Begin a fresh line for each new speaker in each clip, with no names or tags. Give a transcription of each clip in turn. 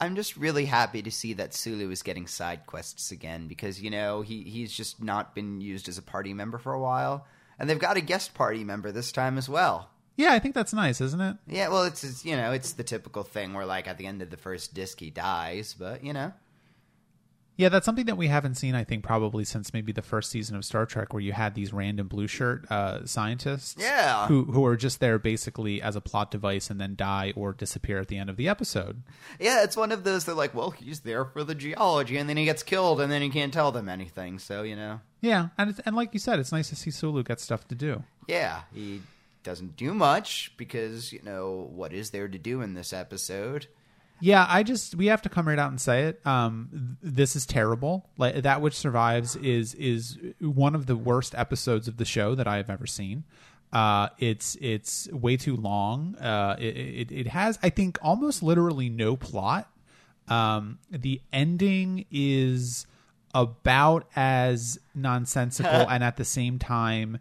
I'm just really happy to see that Sulu is getting side quests again because you know he he's just not been used as a party member for a while, and they've got a guest party member this time as well.
Yeah, I think that's nice, isn't it?
Yeah, well, it's, it's you know it's the typical thing where like at the end of the first disc he dies, but you know
Yeah, that's something that we haven't seen, I think, probably since maybe the first season of Star Trek, where you had these random blue shirt uh, scientists,
Yeah.
who who are just there basically as a plot device and then die or disappear at the end of the episode.
yeah, it's one of those they're like, well, he's there for the geology, and then he gets killed, and then he can't tell them anything, so you know,
Yeah, and it's, and like you said, it's nice to see Sulu get stuff to do.
yeah, he doesn't do much because you know what is there to do in this episode.
Yeah, I just we have to come right out and say it. Um, th- this is terrible. Like that which survives is is one of the worst episodes of the show that I have ever seen. Uh, it's it's way too long. Uh, it, it it has I think almost literally no plot. Um, the ending is about as nonsensical and at the same time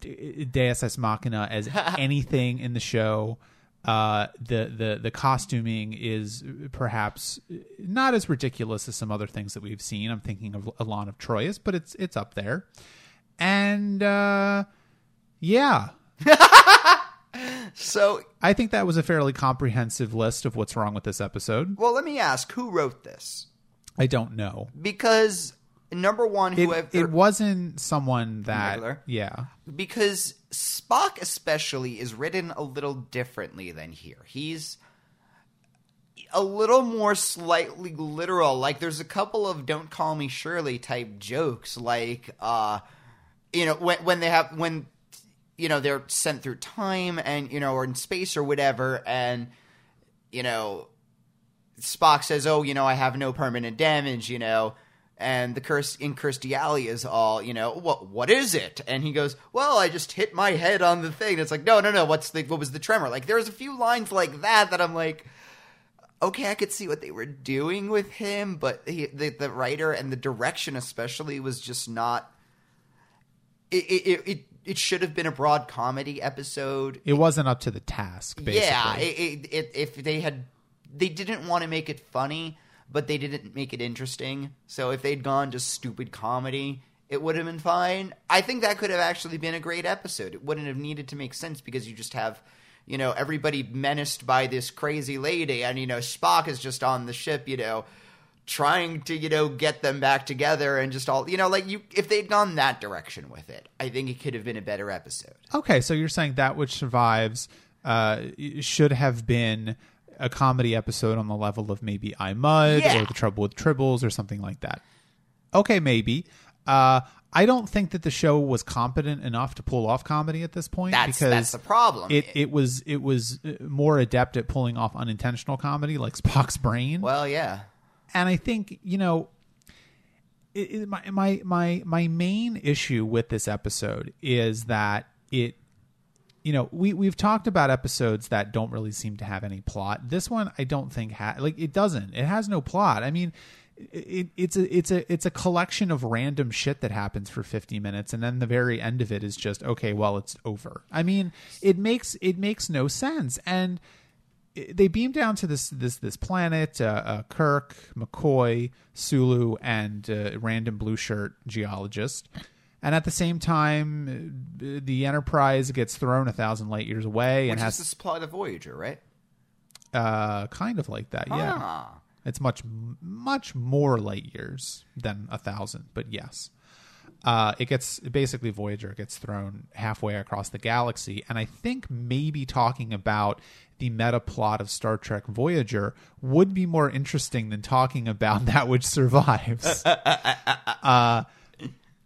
d- Deus Ex Machina as anything in the show. Uh, the the the costuming is perhaps not as ridiculous as some other things that we've seen. I'm thinking of Elaan of Troyius, but it's it's up there. And uh, yeah,
So,
I think that was a fairly comprehensive list of what's wrong with this episode.
well, let me ask, who wrote this?
I don't know.
Because number one,
It,
whoever
it wasn't someone that
Regular?
yeah
because Spock especially is written a little differently than here. He's a little more slightly literal. Like there's a couple of "Don't call me Shirley" type jokes, like uh, you know when when they have when you know they're sent through time and you know or in space or whatever, and you know Spock says, "Oh, you know, I have no permanent damage," you know, and the curse in Kirstie Alley is all, you know, what what is it? And he goes, "Well, I just hit my head on the thing." And It's like, no, no, no. What's the what was the tremor? Like, there's a few lines like that that I'm like, okay, I could see what they were doing with him, but he, the the writer and the direction especially was just not. It it it, it, should have been a broad comedy episode.
it wasn't up to the task basically
Yeah, it, if they had, they didn't want to make it funny, but they didn't make it interesting. So if they'd gone just stupid comedy, it would have been fine. I think that could have actually been a great episode. It wouldn't have needed to make sense because you just have, you know, everybody menaced by this crazy lady, and you know Spock is just on the ship, you know. Trying to, you know, get them back together and just all, you know, like you, if they'd gone that direction with it, I think it could have been a better episode.
Okay, so you're saying that which survives uh, should have been a comedy episode on the level of maybe I Mudd
Yeah.
or The Trouble with Tribbles or something like that. Okay, maybe. Uh, I don't think that the show was competent enough to pull off comedy at this point
That's
because
that's the problem.
it it was it was uh, more adept at pulling off unintentional comedy like Spock's brain
well, yeah.
and I think you know, it, it- my my my my main issue with this episode is that it, you know, we we've talked about episodes that don't really seem to have any plot. This one, I don't think ha- like it doesn't. It has no plot. I mean. It, it's a it's a it's a collection of random shit that happens for 50 minutes and then the very end of it is just okay well it's over i mean it makes it makes no sense and they beam down to this this this planet. Uh, uh, Kirk, McCoy, Sulu, and uh, random blue shirt geologist. And at the same time, uh, the Enterprise gets thrown a thousand light years away and
Which
has
is the supply of the Voyager, right?
uh, kind of like that. Yeah,
Ah.
it's much much more light years than a thousand, but yes. Uh, it gets basically Voyager gets thrown halfway across the galaxy, and I think maybe talking about the meta plot of Star Trek Voyager would be more interesting than talking about that which survives. uh,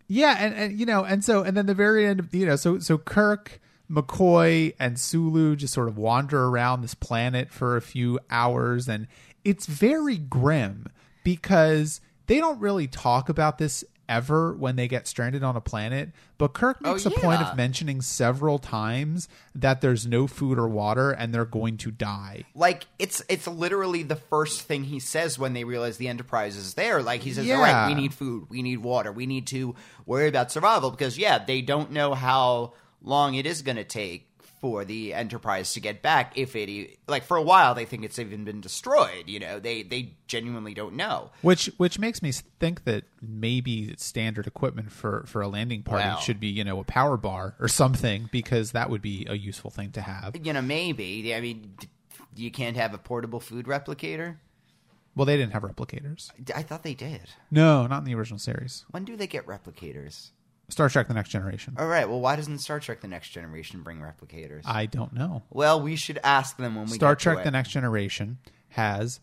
yeah, and, and you know, and so and then the very end of you know, so so Kirk, McCoy, and Sulu just sort of wander around this planet for a few hours, and it's very grim because they don't really talk about this ever when they get stranded on a planet. But Kirk
Oh,
makes a point of mentioning several times that there's no food or water and they're going to die.
Like it's it's literally the first thing he says when they realize the Enterprise is there. Like he says,
Yeah.
"All right, we need food, we need water, we need to worry about survival because yeah, they don't know how long it is going to take for the Enterprise to get back if it like for a while they think it's even been destroyed. You know, they they genuinely don't know.
Which which makes me think that maybe standard equipment for for a landing party
Well.
should be you know a power bar or something because that would be a useful thing to have.
You know, maybe. I mean, you can't have a portable food replicator.
Well, they didn't have replicators.
I thought they did.
No, not in the original series.
When do they get replicators?
Star Trek: The Next Generation.
All right. Well, why doesn't Star Trek: The Next Generation bring replicators?
I don't know.
well, we should ask them when we
Star
get to
Trek:
it.
The Next Generation has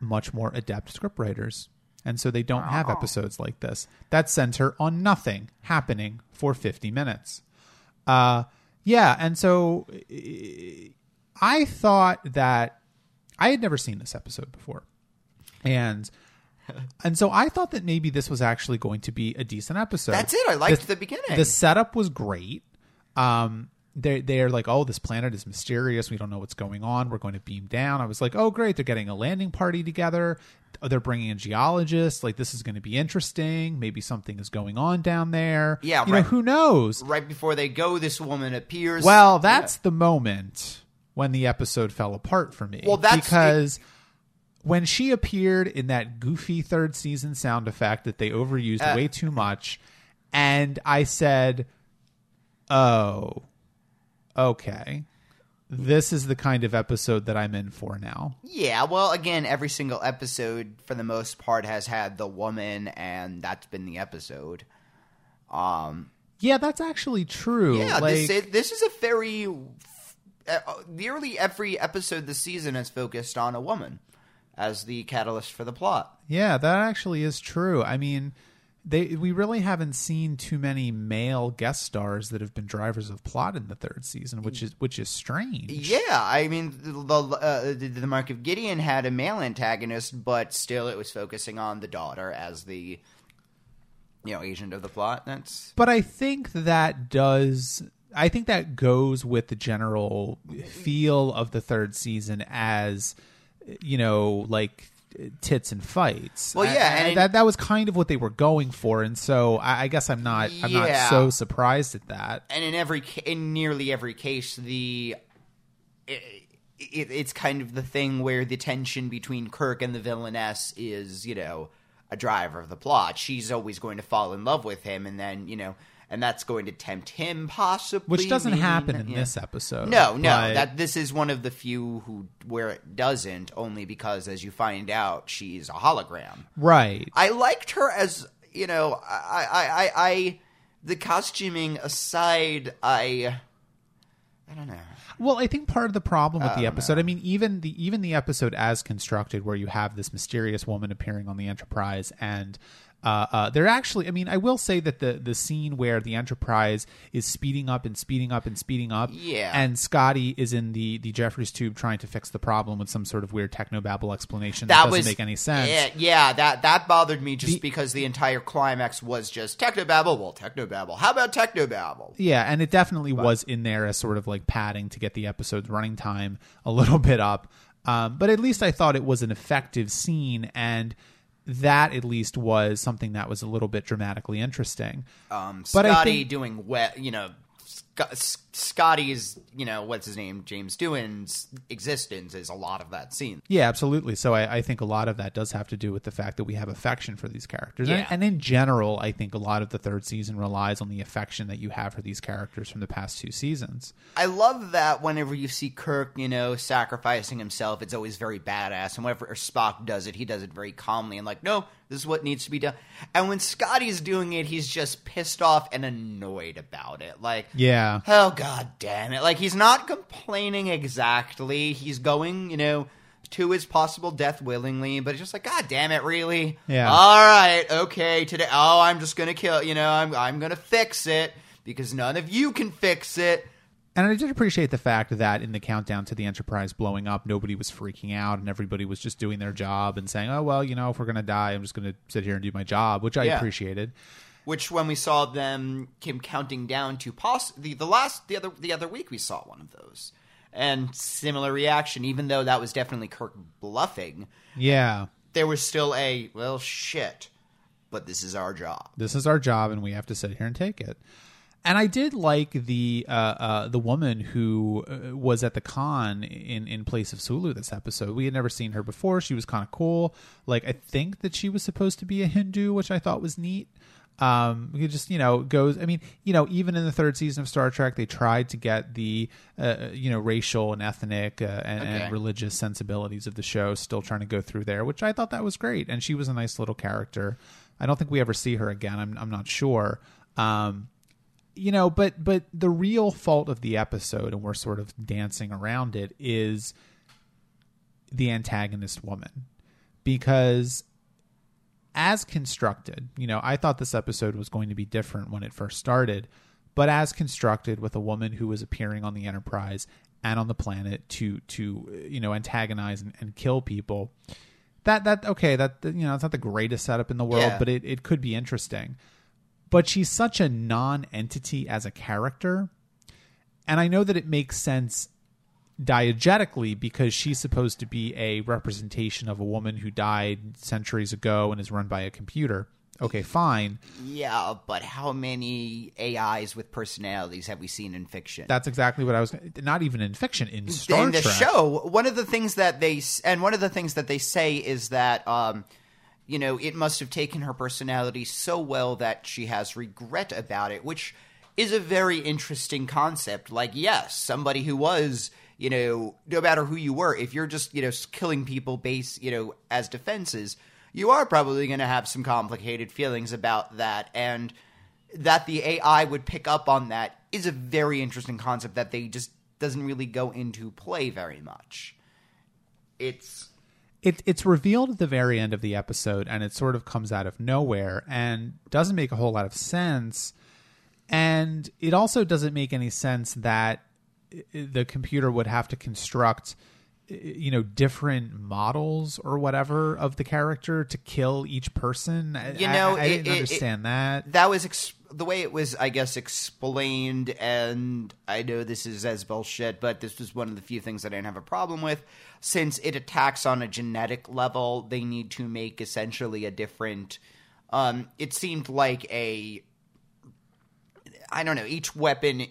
much more adept scriptwriters, and so they don't have episodes like this that center on nothing happening for 50 minutes. Uh, yeah, and so eh, I thought that I had never seen this episode before, and and so I thought that maybe this was actually going to be a decent episode.
That's it. I liked the beginning.
The setup was great. Um, they they're like, oh, this planet is mysterious. We don't know what's going on. We're going to beam down. I was like, oh, great. They're getting a landing party together. They're bringing in geologists. Like this is going to be interesting. Maybe something is going on down there.
Yeah,
you know who knows.
right before they go, this woman appears.
Well, that's the moment when the episode fell apart for me.
Well, that's-
because when she appeared in that goofy third season sound effect that they overused
Uh.
way too much, and I said, "Oh, okay." This is the kind of episode that I'm in for now.
Yeah, well, again, every single episode, for the most part, has had the woman, and that's been the episode. Um,
Yeah, that's actually true.
yeah,
like,
this is, this is a very uh, nearly every episode this season has focused on a woman as the catalyst for the plot.
Yeah, that actually is true. I mean, they we really haven't seen too many male guest stars that have been drivers of plot in the third season, which is which is strange.
Yeah, I mean, the the, uh, the the Mark of Gideon had a male antagonist, but still, it was focusing on the daughter as the you know agent of the plot. That's
But I think that does I think that goes with the general feel of the third season as you know, like tits and fights.
Well, yeah,
I- I-
and-
that that was kind of what they were going for, and so I, I guess I'm not I'm
Yeah.
not so surprised at that.
and in every in nearly every case the it, it, it's kind of the thing where the tension between Kirk and the villainess is you know a driver of the plot. She's always going to fall in love with him, and then you know, and that's going to tempt him possibly,
Which doesn't
maybe
happen in
yeah.
this episode.
No, no,
but-
that this is one of the few who where it doesn't, only because as you find out, she's a hologram.
right.
I liked her as you know, I, I, I, I the costuming aside, I, I don't know.
Well, I think part of the problem with the episode, I mean, even the even the episode as constructed, where you have this mysterious woman appearing on the Enterprise, and uh, uh, they're actually, I mean, I will say that the the scene where the Enterprise is speeding up and speeding up and speeding up,
Yeah.
and Scotty is in the the Jefferies tube trying to fix the problem with some sort of weird technobabble explanation that,
That
doesn't
was
make any sense.
Yeah, yeah, that that bothered me just
The-
because the entire climax was just technobabble. Well, technobabble. How about technobabble?
Yeah, and it definitely was in there as sort of like padding to get the episode's running time a little bit up. Um, but at least I thought it was an effective scene, and that at least was something that was a little bit dramatically interesting.
Um,
But I
Scotty
think-
doing wet, you know. Scotty's, you know, what's his name, James Doohan's existence is a lot of that scene.
Yeah, absolutely. So I, I think a lot of that does have to do with the fact that we have affection for these characters.
Yeah.
And, and in general, I think a lot of the third season relies on the affection that you have for these characters from the past two seasons.
I love that whenever you see Kirk, you know, sacrificing himself, it's always very badass. And whenever Spock does it, he does it very calmly and like, no, this is what needs to be done. And when Scotty's doing it, he's just pissed off and annoyed about it. Like,
Yeah.
oh god damn it! Like he's not complaining exactly. He's going, you know, to his possible death willingly, but it's just like, god damn it, really?
Yeah.
All right, okay. Today, oh, I'm just gonna kill. You know, I'm I'm gonna fix it because none of you can fix it.
And I did appreciate the fact that in the countdown to the Enterprise blowing up, nobody was freaking out and everybody was just doing their job and saying, "Oh well, you know, if we're gonna die, I'm just gonna sit here and do my job," which I
Yeah.
appreciated.
Which, when we saw them, came counting down to poss the the last the other the other week, we saw one of those, and similar reaction. Even though that was definitely Kirk bluffing,
Yeah,
there was still a well, shit. But this is our job.
this is our job, and we have to sit here and take it. And I did like the uh, uh, the woman who uh, was at the con in in place of Sulu this episode. We had never seen her before. She was kind of cool. Like I think that she was supposed to be a Hindu, which I thought was neat. Um, could just you know goes. I mean, you know, even in the third season of Star Trek, they tried to get the uh, you know racial and ethnic uh, and,
Okay.
and religious sensibilities of the show still trying to go through there, which I thought that was great. And she was a nice little character. I don't think we ever see her again. I'm I'm not sure. Um, you know, but but the real fault of the episode, and we're sort of dancing around it, is the antagonist woman, because as constructed, you know, I thought this episode was going to be different when it first started, but as constructed with a woman who was appearing on the Enterprise and on the planet to to you know antagonize and, and kill people. That that okay that you know it's not the greatest setup in the world,
Yeah.
but it, it could be interesting. But she's such a non-entity as a character, and I know that it makes sense diegetically because she's supposed to be a representation of a woman who died centuries ago and is run by a computer. Okay, fine.
Yeah, but how many AIs with personalities have we seen in fiction?
That's exactly what I was. Not even in fiction, in Star
in the
Trek.
show, one of the things that they and one of the things that they say is that um, you know it must have taken her personality so well that she has regret about it, which is a very interesting concept. Like, yes, somebody who was you know no matter who you were, if you're just you know killing people base you know as defenses, you are probably going to have some complicated feelings about that and that the AI would pick up on that is a very interesting concept that they just doesn't really go into play very much. It's
it, it's revealed at the very end of the episode and it sort of comes out of nowhere and doesn't make a whole lot of sense. And it also doesn't make any sense that uh, the computer would have to construct uh, you know different models or whatever of the character to kill each person.
You know,
i,
it-
didn't
it-
understand that.
that was ex- the way it was, I guess, explained. And I know this is as bullshit, but this was one of the few things that I didn't have a problem with. Since it attacks on a genetic level, they need to make essentially a different. Um, it seemed like a I don't know. Each weapon,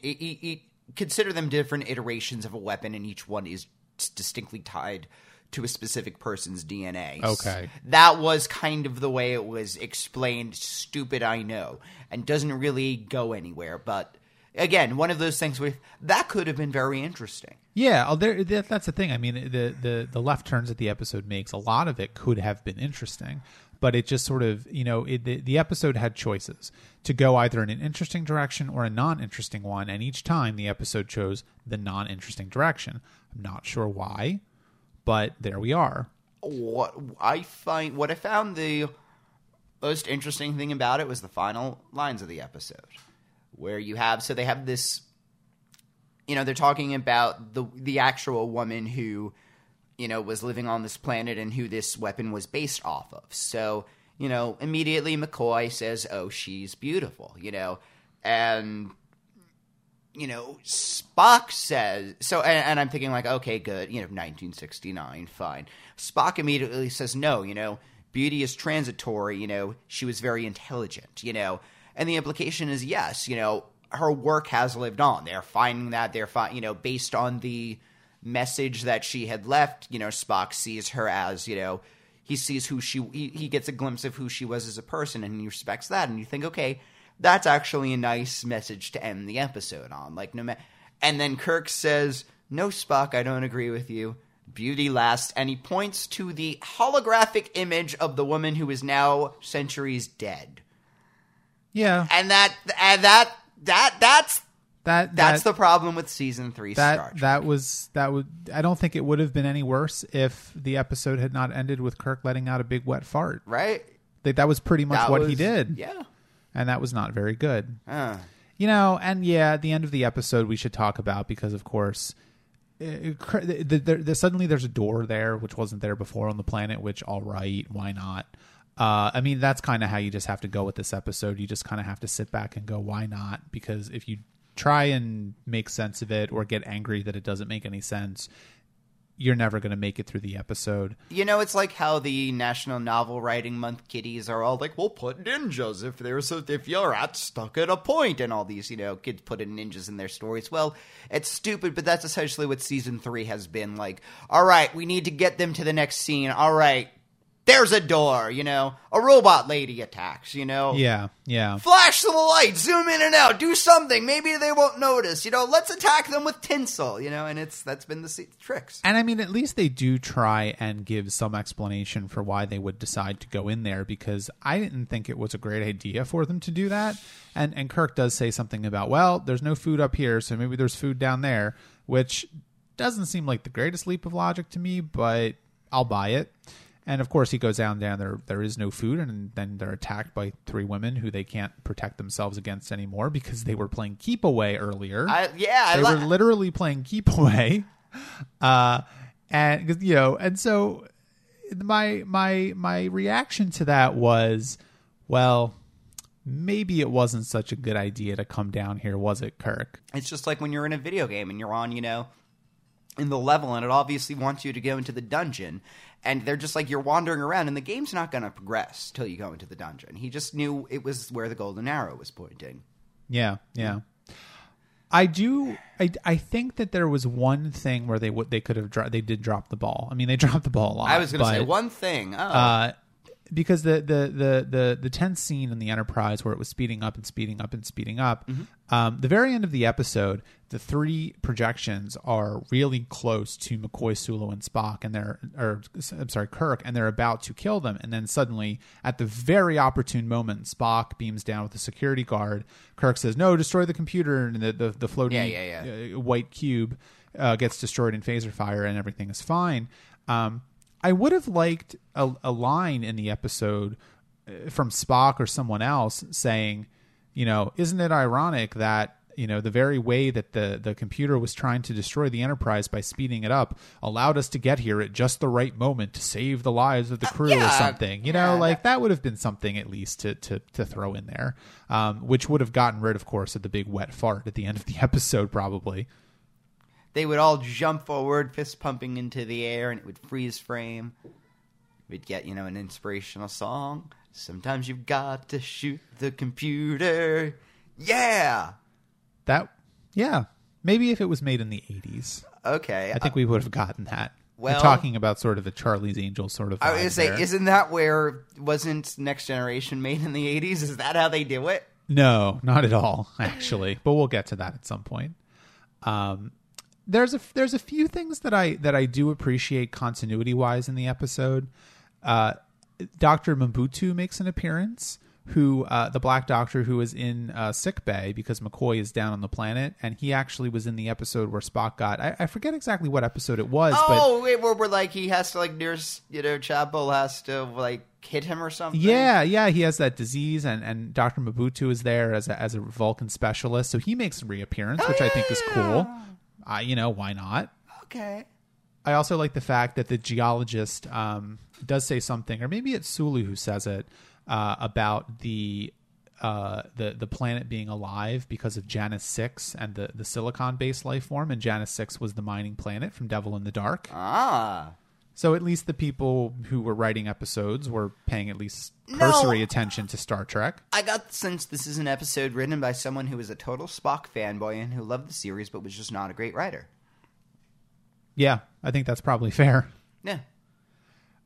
consider them different iterations of a weapon, and each one is distinctly tied to a specific person's DNA.
Okay.
that was kind of the way it was explained. Stupid, I know, and doesn't really go anywhere. But again, one of those things with that could have been very interesting.
Yeah, oh, there, that, that's the thing. I mean, the, the the left turns that the episode makes, a lot of it could have been interesting, but it just sort of, you know, it, the, the episode had choices to go either in an interesting direction or a non-interesting one, and each time the episode chose the non-interesting direction. I'm not sure why, but there we are.
what I find what I found the most interesting thing about it was the final lines of the episode where you have so they have this you know they're talking about the the actual woman who you know was living on this planet and who this weapon was based off of so you know immediately mccoy says oh she's beautiful you know and you know, Spock says so, and, and I'm thinking like, okay, good, you know, 1969, fine. Spock immediately says, no, you know, beauty is transitory. You know, she was very intelligent. You know, and the implication is yes, you know, her work has lived on. They're finding that they're fi- you know, based on the message that she had left. You know, Spock sees her as you know. He sees who she he, he gets a glimpse of who she was as a person and he respects that and you think okay that's actually a nice message to end the episode on. Like no matter, and then Kirk says, "No, Spock, I don't agree with you. Beauty lasts." And he points to the holographic image of the woman who is now centuries dead.
Yeah,
And that, and that, that, that's
that
that's the problem with season three. Star
that that was that would. I don't think it would have been any worse if the episode had not ended with Kirk letting out a big wet fart.
right?
Like, that was pretty much
That
what he did.
Yeah.
And that was not very good.
Uh,
You know, and yeah, at the end of the episode, we should talk about because, of course, uh, cr- the, the, the, suddenly there's a door there which wasn't there before on the planet. Which, all right, why not? Uh, I mean, that's kind of how you just have to go with this episode. You just kind of have to sit back and go, why not? Because if you try and make sense of it or get angry that it doesn't make any sense, you're never going to make it through the episode.
You know, it's like how the National Novel Writing Month kiddies are all like, "We'll put ninjas if there's a, if you're at stuck at a point," and all these, you know, kids putting ninjas in their stories. Well, it's stupid, but that's essentially what season three has been like. All right, we need to get them to the next scene. All right, there's a door. You know, a robot lady attacks. You know,
Yeah, yeah.
Flash the light, zoom in and out, do something. Maybe they won't notice. You know, let's attack them with tinsel. You know, and it's that's been the se- tricks.
And I mean, at least they do try and give some explanation for why they would decide to go in there because I didn't think it was a great idea for them to do that. And and Kirk does say something about, well, there's no food up here, so maybe there's food down there, which doesn't seem like the greatest leap of logic to me, but I'll buy it. And of course, he goes down there. There, there is no food, and then they're attacked by three women who they can't protect themselves against anymore because they were playing keep away earlier.
I, yeah, I
they
li-
were literally playing keep away. Uh and you know and so my my my reaction to that was well maybe it wasn't such a good idea to come down here was it kirk?
It's just like when you're in a video game and you're on, you know, in the level and it obviously wants you to go into the dungeon and they're just like you're wandering around and the game's not going to progress till you go into the dungeon. He just knew it was where the golden arrow was pointing.
yeah yeah I do. I, I think that there was one thing where they would they could have dro- they did drop the ball. I mean, they dropped the ball a lot.
I was going to say one thing. Oh,
uh, because the, the the the the tense scene in the Enterprise where it was speeding up and speeding up and speeding up, um, the very end of the episode, the three projections are really close to McCoy, Sulu, and Spock, and they're or I'm sorry, Kirk, and they're about to kill them, and then suddenly, at the very opportune moment, Spock beams down with a security guard. Kirk says, "No, destroy the computer," and the the, the floating
Yeah, yeah, yeah.
uh, white cube uh, gets destroyed in phaser fire and everything is fine. Um, I would have liked a, a line in the episode uh, from Spock or someone else saying, you know, isn't it ironic that you know the very way that the the computer was trying to destroy the Enterprise by speeding it up allowed us to get here at just the right moment to save the lives of the crew or
yeah,
something. You know,
yeah,
like that would have been something at least to to to throw in there, um, which would have gotten rid, of course, of the big wet fart at the end of the episode, probably.
They would all jump forward, fist pumping into the air, and it would freeze frame. We'd get, you know, an inspirational song. Sometimes you've got to shoot the computer. Yeah.
That, yeah, maybe if it was made in the '80s,
Okay.
I think we would have gotten that. We're
well-
talking about sort of a Charlie's Angels sort of.
I was
vibe
gonna say,
there.
isn't that where wasn't Next Generation made in the eighties? Is that how they do it?
No, not at all, actually. but we'll get to that at some point. Um, there's a there's a few things that I that I do appreciate continuity wise in the episode. Uh, Doctor Mabutu makes an appearance. Who uh, the Black Doctor who is in uh, sick bay because McCoy is down on the planet, and he actually was in the episode where Spock got. I, I forget exactly what episode it was, but
Oh, wait, where we're like he has to like nurse, you know, Chapel has to like hit him or something.
Yeah, yeah, he has that disease, and, and Doctor Mabutu is there as a, as a Vulcan specialist, so he makes a reappearance, which I think is cool. I, you know, why not?
Okay.
I also like the fact that the geologist um, does say something, or maybe it's Sulu who says it uh, about the uh, the the planet being alive because of Janus Six and the the silicon based life form, and Janus Six was the mining planet from Devil in the Dark.
Ah.
So at least the people who were writing episodes were paying at least
No.
cursory attention to Star Trek.
I got the sense this is an episode written by someone who was a total Spock fanboy and who loved the series but was just not a great writer.
Yeah, I think that's probably fair.
Yeah.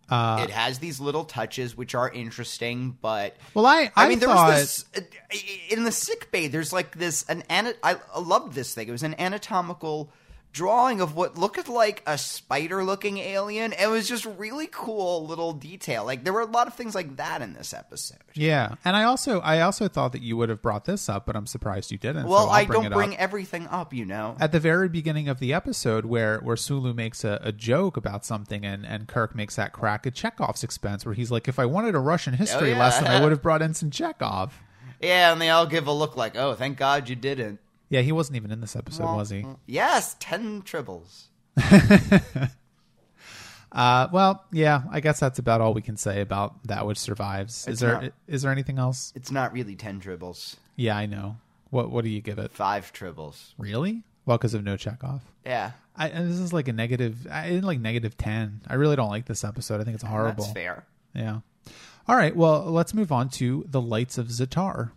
Uh,
it has these little touches which are interesting, but
Well, I I,
I, mean, there
thought,
was this uh, in the sick bay. There's like this an ana- I, I loved this thing. It was an anatomical drawing of what looked like a spider-looking alien. It was just really cool little detail. Like there were a lot of things like that in this episode.
Yeah, and I also I also thought that you would have brought this up, but I'm surprised you didn't.
Well,
so bring
don't bring
up.
everything up, you know.
at the very beginning of the episode where where Sulu makes a, a joke about something and, and Kirk makes that crack at Chekhov's expense where he's like, if I wanted a Russian oh, history
Oh, yeah.
lesson, I would have brought in some Chekhov.
Yeah, and they all give a look like, "Oh, thank God you didn't."
Yeah, he wasn't even in this episode, was he?
Yes, ten tribbles.
Uh, well, yeah, I guess that's about all we can say about that which survives. Is
It's
there is
not-
there anything else?
It's not really ten tribbles.
Yeah, I know. What what do you give it?
Five tribbles.
Really? Well, because of no Chekhov.
Yeah,
I, and this is like a negative. I didn't like negative ten. I really don't like this episode. I think it's horrible.
that's fair.
Yeah. All right. Well, let's move on to the Lights of Zetar.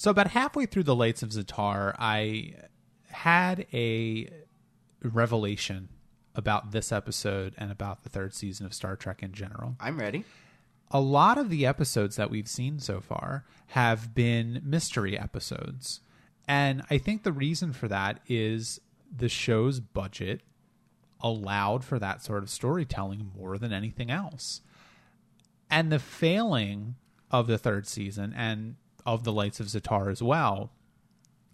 So about halfway through the Lights of Zetar, I had a revelation about this episode and about the third season of Star Trek in general.
I'm ready.
A lot of the episodes that we've seen so far have been mystery episodes. And I think the reason for that is the show's budget allowed for that sort of storytelling more than anything else. And the failing of the third season and of the Lights of Zetar as well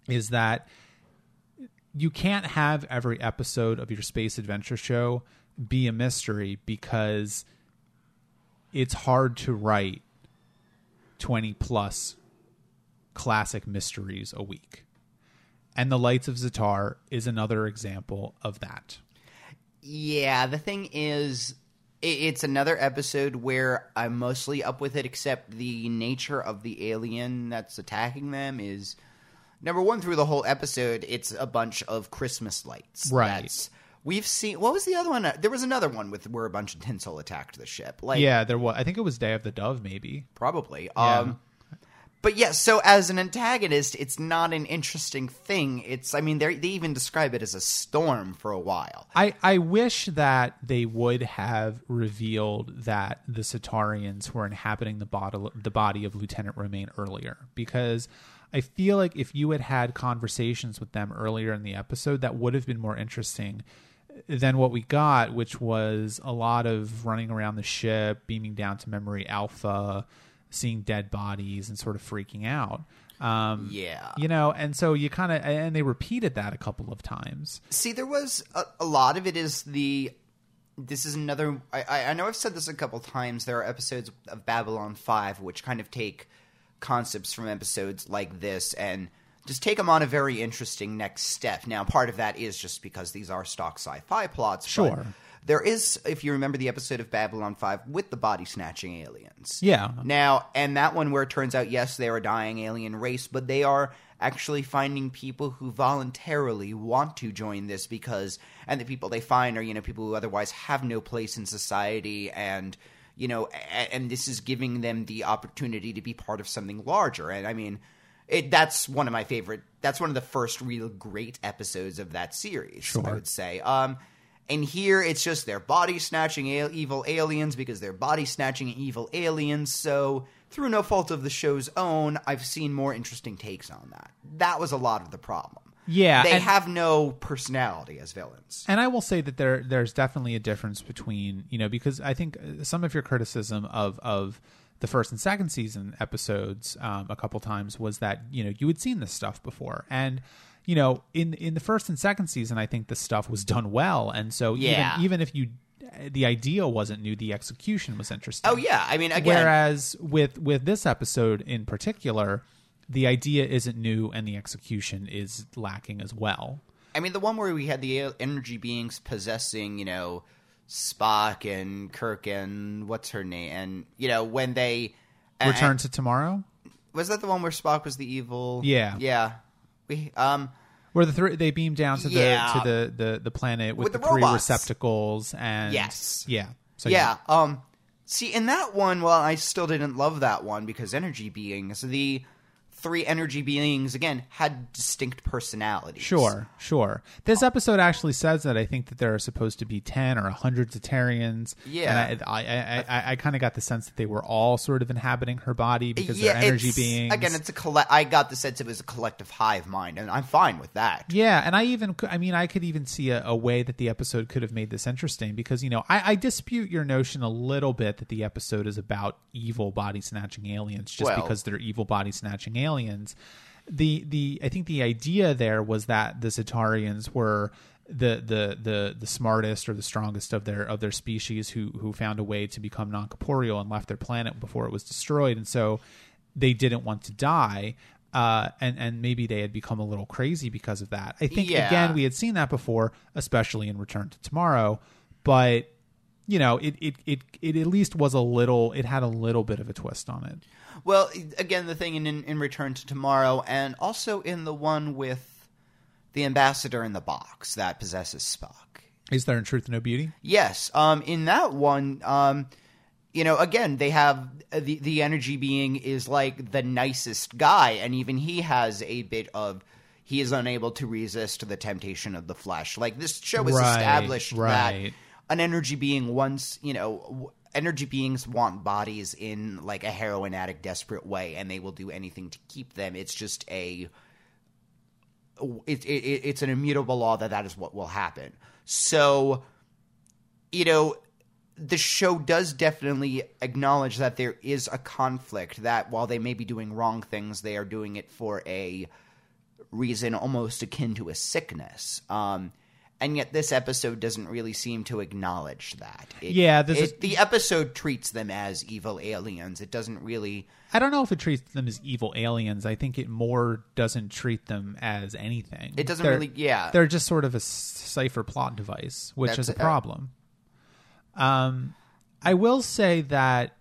is that you can't have every episode of your space adventure show be a mystery because it's hard to write 20 plus classic mysteries a week. And The Lights of Zetar is another example of that.
Yeah, the thing is, it's another episode where I'm mostly up with it, except the nature of the alien that's attacking them is number one through the whole episode. It's a bunch of Christmas lights.
Right.
That's- we've seen. What was the other one? There was another one with where a bunch of tinsel attacked the ship. Like,
Yeah, there was. I think it was Day of the Dove, maybe.
probably.
Yeah.
Um, but yeah, so as an antagonist, it's not an interesting thing. It's, I mean, they even describe it as a storm for a while.
I, I wish that they would have revealed that the Centaurians were inhabiting the body, the body of Lieutenant Romaine earlier because I feel like if you had had conversations with them earlier in the episode, that would have been more interesting than what we got, which was a lot of running around the ship, beaming down to Memory Alpha, seeing dead bodies, and sort of freaking out. Um,
Yeah.
you know, and so you kind of and they repeated that a couple of times.
See, there was a, a lot of it is the. This is another. I- I, know I've said this a couple times. There are episodes of Babylon 5 which kind of take concepts from episodes like this and just take them on a very interesting next step. Now, part of that is just because these are stock sci fi plots. but
Sure.
There is, if you remember the episode of Babylon 5 with the body snatching aliens.
Yeah.
Now, and that one where it turns out, yes, they're a dying alien race, but they are actually finding people who voluntarily want to join this because, and the people they find are, you know, people who otherwise have no place in society and, you know, a- and this is giving them the opportunity to be part of something larger. And I mean, it, that's one of my favorite, that's one of the first real great episodes of that series, I would say. Um, and here it's just they're body snatching al- evil aliens because they're body snatching evil aliens. So, through no fault of the show's own, I've seen more interesting takes on that. That was a lot of the problem.
Yeah,
They
and-
have no personality as villains.
And I will say that there there's definitely a difference between you know because I think uh, some of your criticism of of the first and second season episodes um, a couple times was that you know you had seen this stuff before and you know in in the first and second season I think the stuff was done well and so
Yeah.
even even if you the idea wasn't new the execution was interesting.
Oh, yeah. I mean, again,
Whereas with with this episode in particular, the idea isn't new and the execution is lacking as well.
I mean, the one where we had the energy beings possessing, you know, Spock and Kirk and what's her name, and you know when they and-
Return to Tomorrow.
was that the one where Spock was the evil?
Yeah.
yeah. We um.
Where the three they beam down to
Yeah.
the to the, the, the planet with,
With
the,
the
three receptacles and
Yes.
yeah so
yeah. Um. See, in that one, well, I still didn't love that one because energy beings, the three energy beings, again, had distinct personalities.
Sure, sure. This oh. episode actually says that I think that there are supposed to be ten or hundred Zetarians.
Yeah.
and I I, I, I, I kind of got the sense that they were all sort of inhabiting her body because they're energy beings.
Again, it's a collect. I got the sense it was a collective hive mind, and I'm fine with that.
Yeah, and I even, I mean, I could even see a, a way that the episode could have made this interesting because you know I, I dispute your notion a little bit that the episode is about evil body snatching aliens just
Well-
because they're evil body snatching aliens. The the I think the idea there was that the Centaurians were the the the the smartest or the strongest of their of their species who who found a way to become non corporeal and left their planet before it was destroyed, and so they didn't want to die. Uh, and and maybe they had become a little crazy because of that. I think
Yeah.
again we had seen that before, especially in Return to Tomorrow, but you know it, it it it at least was a little. It had a little bit of a twist on it.
Well, again, the thing in, in Return to Tomorrow, and also in the one with the ambassador in the box that possesses Spock.
Is there in truth no beauty?
Yes. Um, in that one, um, you know, again, they have uh, the the energy being is like the nicest guy, and even he has a bit of he is unable to resist the temptation of the flesh. Like this show has
Right,
established
right.
that an energy being once, you know. Energy beings want bodies in like a heroin addict desperate way, and they will do anything to keep them. It's just a it, it, it's an immutable law that that is what will happen. So, you know, the show does definitely acknowledge that there is a conflict. That while they may be doing wrong things, they are doing it for a reason almost akin to a sickness. Um, and yet, this episode doesn't really seem to acknowledge that. It,
Yeah, there's a-
the episode treats them as evil aliens. It doesn't really.
I don't know if it treats them as evil aliens. I think it more doesn't treat them as anything.
It doesn't
They're-
really. Yeah.
They're just sort of a cipher plot device, which
That's
is a
it.
problem. Um, I will say that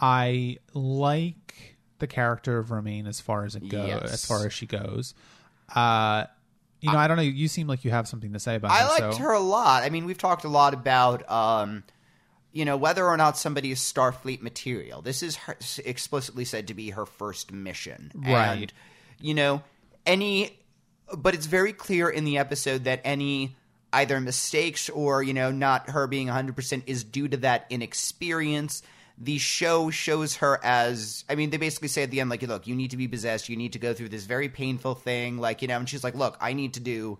I like the character of Romaine as far as it goes,
Yes.
as far as she goes. Uh, you know, I, don't know. You seem like you have something to say about
I liked
so.
her a lot. I mean, we've talked a lot about, um, you know, whether or not somebody is Starfleet material. This is her, explicitly said to be her first mission,
Right.
And, you know, any, but it's very clear in the episode that any either mistakes or you know not her being 100% is due to that inexperience the show shows her as i mean they basically say at the end like look you need to be possessed. You need to go through this very painful thing like you know and she's like look i need to do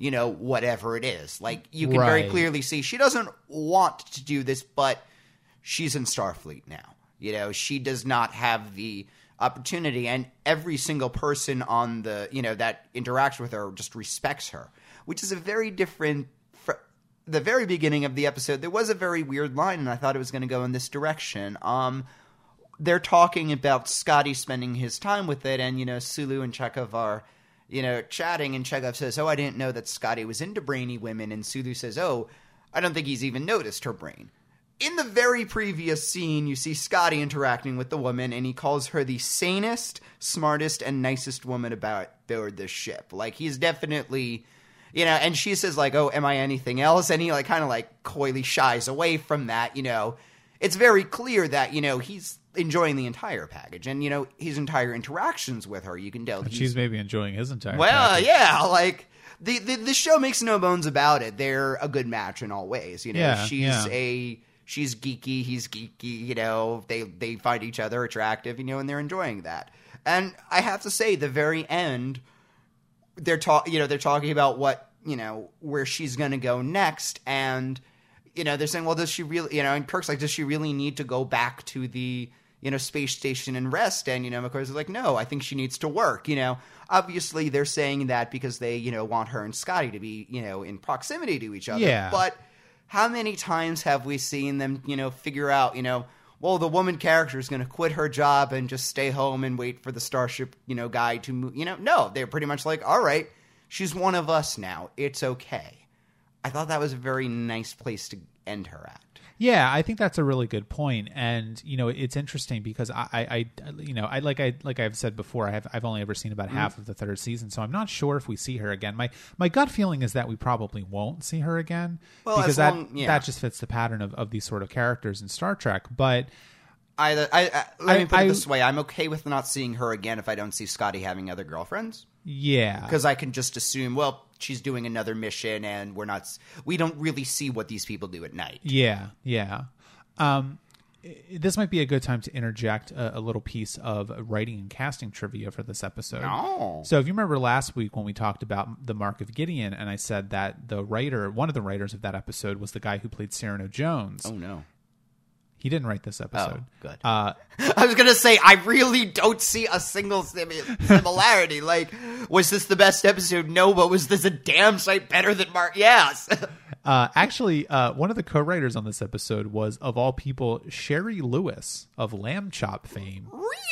you know whatever it is. Like you can very clearly see she doesn't want to do this but she's in starfleet now. You know she does not have the opportunity and every single person on the you know that interacts with her just respects her which is a very different the very beginning of the episode there was a very weird line and i thought it was going to go in this direction um they're talking about Scotty spending his time with it, and you know Sulu and Chekhov are, you know, chatting, and Chekhov says, "Oh, I didn't know that Scotty was into brainy women," and Sulu says, "Oh, I don't think he's even noticed her brain." In the very previous scene, you see Scotty interacting with the woman, and he calls her the sanest, smartest, and nicest woman about aboard ship. Like he's definitely, you know. And she says like, "Oh, am I anything else?" And he like kind of like coyly shies away from that. You know, it's very clear that you know he's enjoying the entire package, and you know his entire interactions with her. You can tell he's
She's maybe enjoying his entire.
well,
package.
yeah, like the, the the show makes no bones about it. They're a good match in all ways. You know,
Yeah,
she's
yeah.
a she's geeky, he's geeky. You know, they they find each other attractive. You know, and they're enjoying that. And I have to say, the very end, they're talk you know they're talking about what you know where she's going to go next, and you know they're saying, well, does she really? You know, and Kirk's like, does she really need to go back to the you know space station and rest? And you know, McCoy's like, no, I think she needs to work. You know, obviously they're saying that because they you know want her and Scotty to be you know in proximity to each other.
Yeah.
but how many times have we seen them you know figure out you know well the woman character is going to quit her job and just stay home and wait for the starship you know guy to move you know no they're pretty much like all right she's one of us now. It's okay. I thought that was a very nice place to end her at
Yeah, I think that's a really good point, and you know, it's interesting because I, I, I you know, I like I like I've said before, I have I've only ever seen about
Mm-hmm.
half of the third season, so I'm not sure if we see her again. My my gut feeling is that we probably won't see her again
Well,
because
as
that
long- yeah.
that just fits the pattern of, of these sort of characters in Star Trek. But
I, I, I let me put it this way i'm okay with not seeing her again if i don't see scotty having other girlfriends
yeah,
because I can just assume, well, she's doing another mission, and we're not, we don't really see what these people do at night.
Yeah, yeah. Um, this might be a good time to interject a, a little piece of writing and casting trivia for this episode.
Oh.
So, if you remember last week when we talked about the Mark of Gideon, and I said that the writer, one of the writers of that episode, was the guy who played Cyrano Jones.
Oh no.
He didn't write this episode.
good.
Uh,
I was gonna say I really don't see a single simi- similarity. like, was this the best episode? No, but was this a damn sight better than Mark? Yes.
uh, actually, uh, one of the co-writers on this episode was, of all people, Shari Lewis of Lamb Chop fame.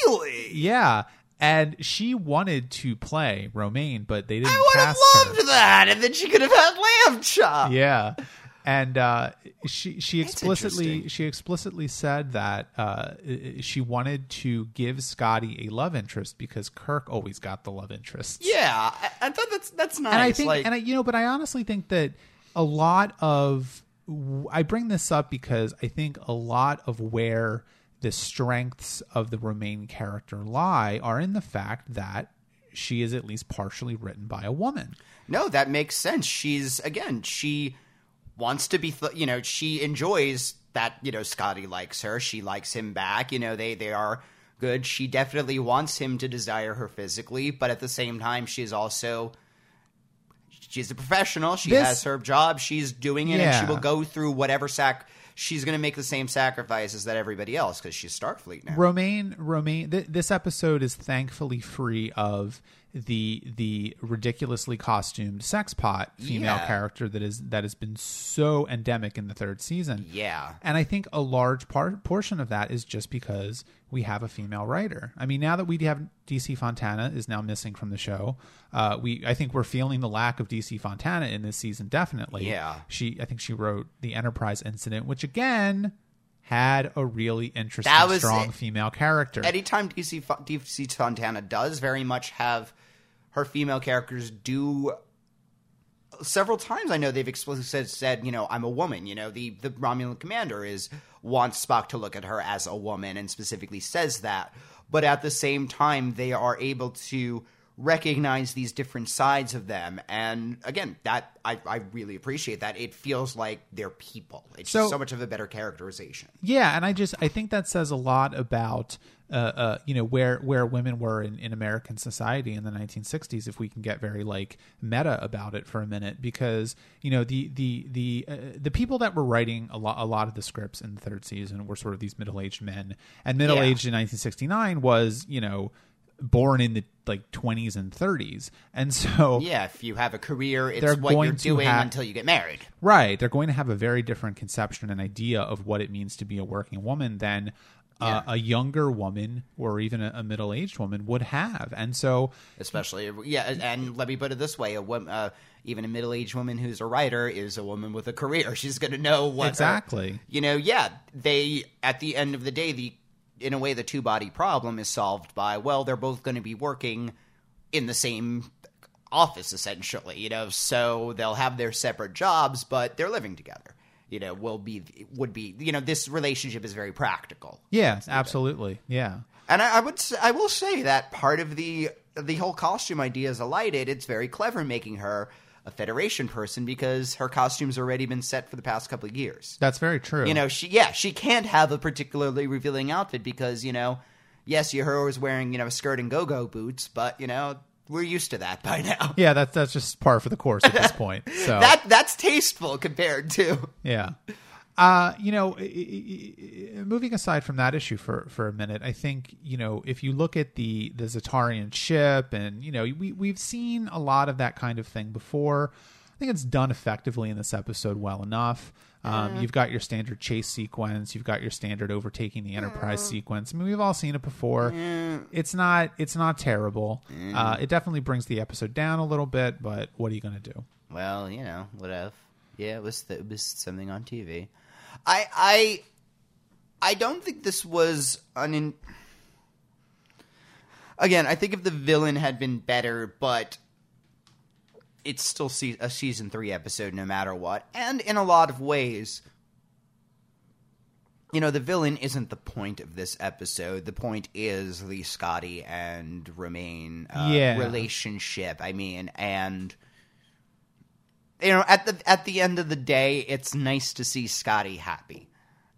really?
Yeah, and she wanted to play Romaine, but they didn't
I would have
cast her.
loved that, and then she could have had lamb chop.
Yeah. And uh, she she explicitly she explicitly said that uh, she wanted to give Scotty a love interest because Kirk always got the love interest.
Yeah, I, I thought that's that's nice.
and I think,
like,
and I, you know, but I honestly think that a lot of I bring this up because I think a lot of where the strengths of the Romaine character lie are in the fact that she is at least partially written by a woman.
No, that makes sense. She's again, she wants to be, th- you know, she enjoys that, you know, Scotty likes her. She likes him back. You know, they they are good. She definitely wants him to desire her physically, but at the same time, she's also she's a professional. She
This-
has her job. She's doing it, and she will go through whatever sac. She's going to make the same sacrifices that everybody else because she's Starfleet now.
Romaine, Romaine. Th- this episode is thankfully free of the the ridiculously costumed sex pot female
Yeah.
character that is that has been so endemic in the third season.
yeah.
And I think a large part portion of that is just because we have a female writer. I mean, now that we have DC Fontana is now missing from the show, uh, we I think we're feeling the lack of DC Fontana in this season. Definitely,
Yeah.
She I think she wrote the Enterprise incident, which again had a really interesting,
That was
strong
it.
female character.
anytime DC DC Fontana does very much have her female characters do several times I know they've explicitly said, said you know I'm a woman you know the the Romulan commander is wants Spock to look at her as a woman and specifically says that but at the same time they are able to recognize these different sides of them. And again that I, I really appreciate that. It feels like they're people. It's
So-
so much of a better characterization.
Yeah, and I just I think that says a lot about uh, uh, you know where where women were in, in American society in the 1960s. If we can get very like meta about it for a minute, because you know the the the uh, the people that were writing a lot a lot of the scripts in the third season were sort of these middle aged men, and middle aged in 1969 was you know born in the like 20s and 30s, and so
yeah if you have a career it's
They're
what you're doing
have-
until you get married
Right. They're going to have a very different conception and idea of what it means to be a working woman than uh, a younger woman or even a, a middle aged woman would have. And so,
especially yeah and let me put it this way a woman uh, even a middle-aged woman who's a writer is a woman with a career she's going to know what her-
Exactly.
you know yeah they at the end of the day the in a way the two body problem is solved by well they're both going to be working in the same office essentially you know so they'll have their separate jobs but they're living together you know will be would be you know this relationship is very practical
yeah, absolutely. Yeah.
and I, I would, I will say that part of the the whole costume idea is alighted. It's very clever making her a Federation person because her costume's already been set for the past couple of years.
That's very true.
You know, she yeah, she can't have a particularly revealing outfit because you know, yes, you her was wearing you know a skirt and go go boots, but you know we're used to that by now.
yeah, that's that's just par for the course at this point. So
That that's tasteful compared to
Yeah. Uh, you know, moving aside from that issue for, for a minute, I think you know if you look at the the Zetarian ship, and you know we we've seen a lot of that kind of thing before. I think it's done effectively in this episode well enough. Um, You've got your standard chase sequence, you've got your standard overtaking the Enterprise sequence. I mean, we've all seen it before. It's not it's not terrible. Uh, it definitely brings the episode down a little bit, but what are you going to do?
Well, you know, whatever. Yeah, it was it was something on TV. I I I don't think this was an. In- Again, I think if the villain had been better, but it's still se- a season three episode no matter what, and in a lot of ways. You know, the villain isn't the point of this episode. The point is the Scotty and Romaine uh,
Yeah.
relationship. I mean, and you know, at the at the end of the day, it's nice to see Scotty happy.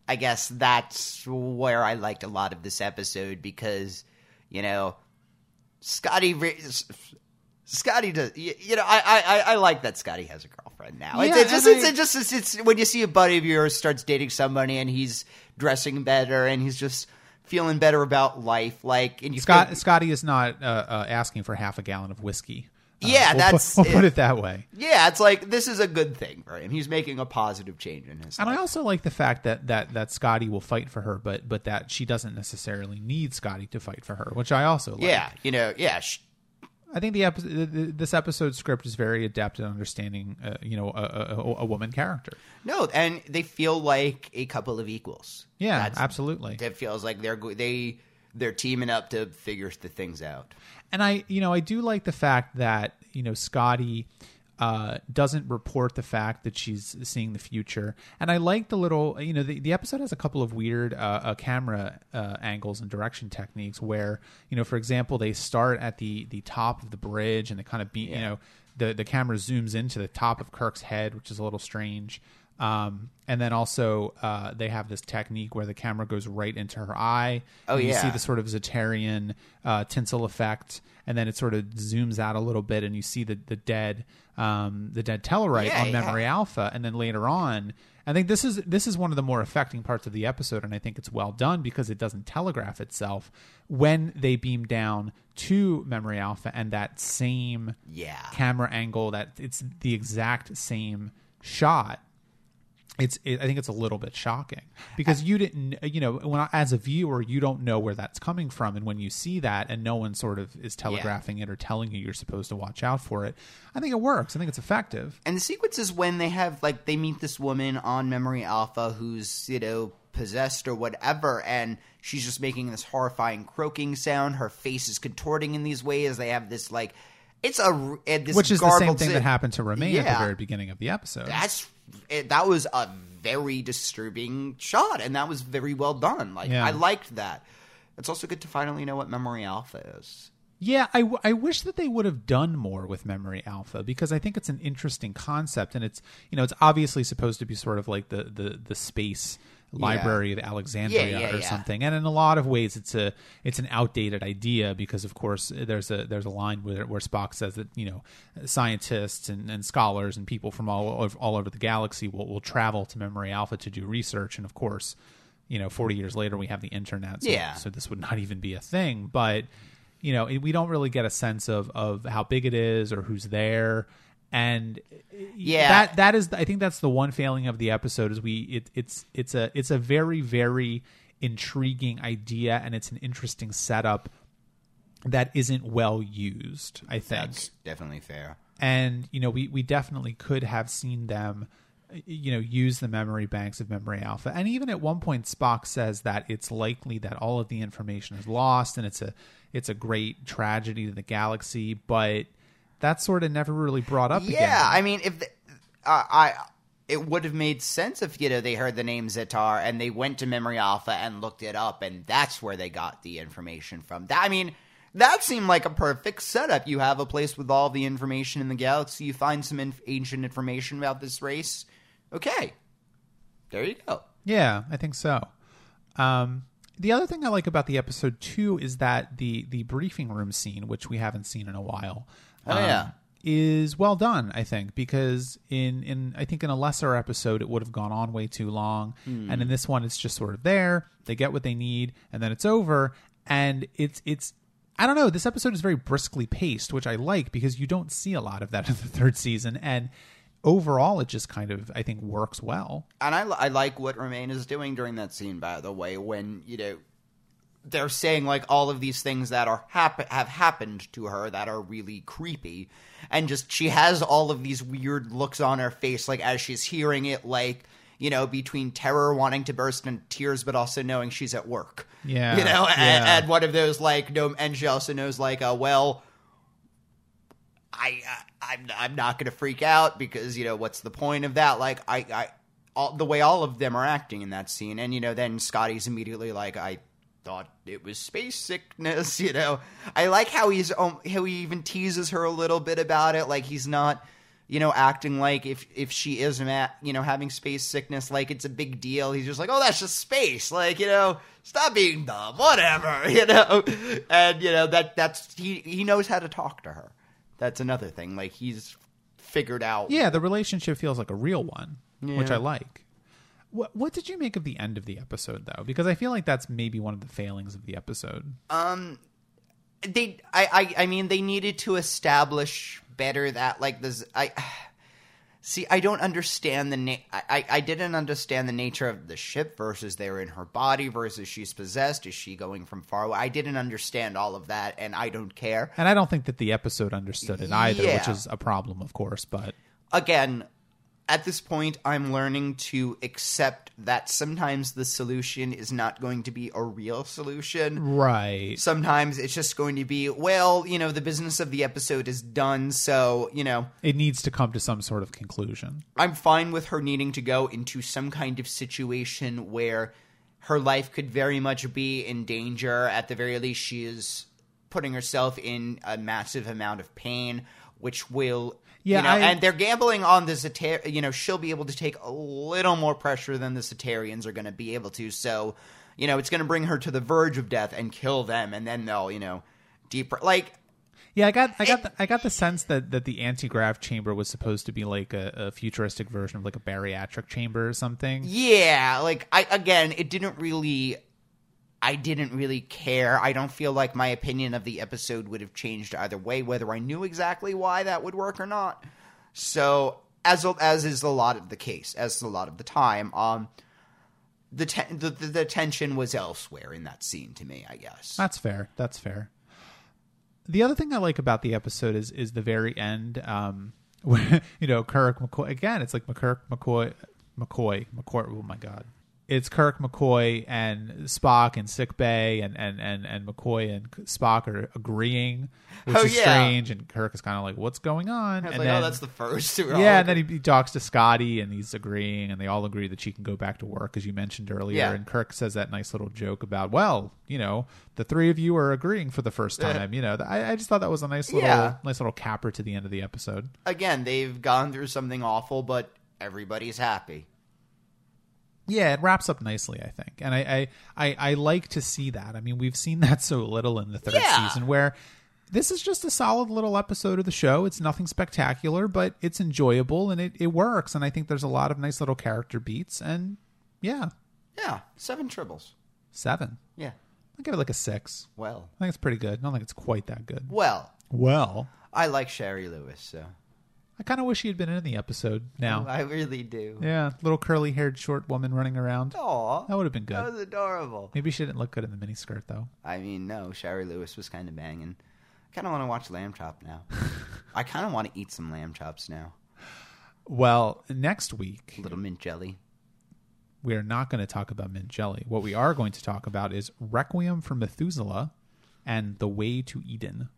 I guess that's where I liked a lot of this episode because, you know, Scotty, re- Scotty does. You, know, I, I I- I like that Scotty has a girlfriend now. it's,
Yeah,
it's just
and
it's,
I-
it's just it's, it's when you see a buddy of yours starts dating somebody and he's dressing better and he's just feeling better about life. Like, and you
Scott
feel-
Scotty is not uh, uh, asking for half a gallon of whiskey. Uh,
Yeah,
we'll
that's
put, we'll put
it.
that way.
yeah, it's like this is a good thing for him. He's making a positive change in his
And
life.
I also like the fact that that that Scotty will fight for her, but but that she doesn't necessarily need Scotty to fight for her, which I also like.
Yeah, you know, yeah. Sh-
I think the episode, this episode script is very adept at understanding, uh, you know, a, a, a, woman character.
No, and they feel like a couple of equals.
Yeah, That's, absolutely.
It feels like they're they they're teaming up to figure the things out.
And I, you know, I do like the fact that you know Scotty uh, doesn't report the fact that she's seeing the future. And I like the little, you know, the, the episode has a couple of weird uh, uh, camera uh, angles and direction techniques where, you know, for example, they start at the the top of the bridge and they kind of be, yeah. you know, the the camera zooms into the top of Kirk's head, which is a little strange. Um, and then also uh, they have this technique where the camera goes right into her eye.
Oh
yeah,
you
see the sort of Zetarian uh, tinsel effect, and then it sort of zooms out a little bit, and you see the the dead um, the dead Tellarite yeah, on Memory yeah. Alpha, and then later on, I think this is this is one of the more affecting parts of the episode, and I think it's well done because it doesn't telegraph itself when they beam down to Memory Alpha and that same
yeah.
camera angle that it's the exact same shot it's it, i think it's a little bit shocking because you didn't you know when as a viewer you don't know where that's coming from and when you see that and no one sort of is telegraphing yeah. it or telling you you're supposed to watch out for it i think it works i think it's effective
and the sequence is when they have like they meet this woman on memory alpha who's you know possessed or whatever and she's just making this horrifying croaking sound her face is contorting in these ways they have this like it's a this
which is the same thing that happened to Romaine yeah. at the very beginning of the episode.
That's it, that was a very disturbing shot, and that was very well done. Like yeah. I liked that. It's also good to finally know what Memory Alpha is.
Yeah, I, w- I wish that they would have done more with Memory Alpha because I think it's an interesting concept, and it's you know it's obviously supposed to be sort of like the the the space Library yeah. of Alexandria yeah, yeah, or something. And in a lot of ways, it's a it's an outdated idea because, of course, there's a there's a line where, where Spock says that you know scientists and, and scholars and people from all over, all over the galaxy will, will travel to Memory Alpha to do research. And of course, you know, 40 years later, we have the internet. So,
yeah.
so this would not even be a thing. But you know, we don't really get a sense of of how big it is or who's there and
yeah.
that that is i think that's the one failing of the episode is we it, it's it's a it's a very very intriguing idea and it's an interesting setup that isn't well used i think.
That's definitely fair.
And you know we we definitely could have seen them you know use the memory banks of memory alpha. And even at one point spock says that it's likely that all of the information is lost and it's a it's a great tragedy to the galaxy but that sort of never really brought up.
Yeah,
again.
I mean, if the, uh, I, it would have made sense if you know they heard the name Zetar and they went to Memory Alpha and looked it up, and that's where they got the information from. That I mean, that seemed like a perfect setup. You have a place with all the information in the galaxy. You find some inf- ancient information about this race. Okay, there you go.
Yeah, I think so. Um, the other thing I like about the episode too is that the the briefing room scene, which we haven't seen in a while,
Oh um, yeah.
Is well done, I think, because in in I think in a lesser episode it would have gone on way too long, mm. and in this one it's just sort of there. They get what they need, and then it's over. And it's it's I don't know. This episode is very briskly paced, which I like because you don't see a lot of that in the third season, and overall it just kind of I think works well.
And I, I like what Romaine is doing during that scene. By the way, when you know they're saying like all of these things that are happen have happened to her that are really creepy. And just she has all of these weird looks on her face like as she's hearing it like you know between terror wanting to burst into tears but also knowing she's at work.
Yeah
you know
and,
yeah. and one of those like no and she also knows like uh, well i uh, i'm i'm not going to freak out because you know what's the point of that? Like i i all, the way all of them are acting in that scene. And you know then scotty's immediately like i thought it was space sickness. You know, I like how he's um, how he even teases her a little bit about it. Like he's not, you know, acting like if if she is at you know having space sickness, like it's a big deal. He's just like, oh, that's just space. Like you know, stop being dumb, whatever. You know, and you know that that's he he knows how to talk to her. That's another thing. Like he's figured out.
Yeah, the relationship feels like a real one, yeah. which I like. What what did you make of the end of the episode though? Because I feel like that's maybe one of the failings of the episode.
Um they I I, I mean they needed to establish better that like this I See, I don't understand the na- I, I I didn't understand the nature of the ship versus they're in her body versus she's possessed. Is she going from far away? I didn't understand all of that, and I don't care.
And I don't think that the episode understood it either, which is a problem, of course. But
Again, at this point, I'm learning to accept that sometimes the solution is not going to be a real solution.
right,
Sometimes it's just going to be, well, you know, the business of the episode is done, so, you know,
it needs to come to some sort of conclusion.
I'm fine with her needing to go into some kind of situation where her life could very much be in danger. At the very least, she is putting herself in a massive amount of pain, which will.
Yeah,
you know,
I-
and they're gambling on the Zetar. You know, she'll be able to take a little more pressure than the Zetarians are going to be able to. So, you know, it's going to bring her to the verge of death and kill them, and then they'll, you know, deeper. Like,
Yeah, I got, I got, the, I got the sense that that the anti grav chamber was supposed to be like a, a futuristic version of like a bariatric chamber or something.
Yeah, like I again, it didn't really I didn't really care. I don't feel like my opinion of the episode would have changed either way whether I knew exactly why that would work or not. So, as as is a lot of the case, as a lot of the time, um the, te- the, the the tension was elsewhere in that scene to me, I guess.
That's fair. That's fair. The other thing I like about the episode is is the very end, um, where you know Kirk McCoy again. It's like McCurk McCoy McCoy McCoy. Oh my god! It's Kirk McCoy and Spock in sick bay, and and and and McCoy and Spock are agreeing, which
Oh,
is
yeah.
strange. And Kirk is kind of like, "What's going on?" And
like,
then,
oh, that's the first. We're
yeah, and then he, he talks to Scotty, and he's agreeing, and they all agree that she can go back to work, as you mentioned earlier.
Yeah.
And Kirk says that nice little joke about, well, you know, the three of you are agreeing for the first time. you know, I, I just thought that was a nice little,
Yeah.
nice little capper to the end of the episode.
again, they've gone through something awful, but everybody's happy.
Yeah, it wraps up nicely, I think, and I, I, I, I like to see that. I mean, we've seen that so little in the third
Yeah.
season, where this is just a solid little episode of the show. It's nothing spectacular, but it's enjoyable and it, it works. And I think there's a lot of nice little character beats, and yeah,
Yeah, seven tribbles.
seven.
Yeah.
I'll give it like a six.
Well,
I think it's pretty good. I don't think it's quite that good.
well,
Well,
I like Shari Lewis, so
I kind of wish he had been in the episode now.
Oh, I really do.
Yeah, little curly haired short woman running around.
Aw,
That would have been good.
That was adorable.
Maybe she didn't look good in the miniskirt though.
I mean, no, Shari Lewis was kind of banging. I kind of want to watch Lamb Chop now. I kind of want to eat some lamb chops now.
Well, next week
A little mint jelly.
we are not going to talk about mint jelly. What we are going to talk about is Requiem for Methuselah and The Way to Eden.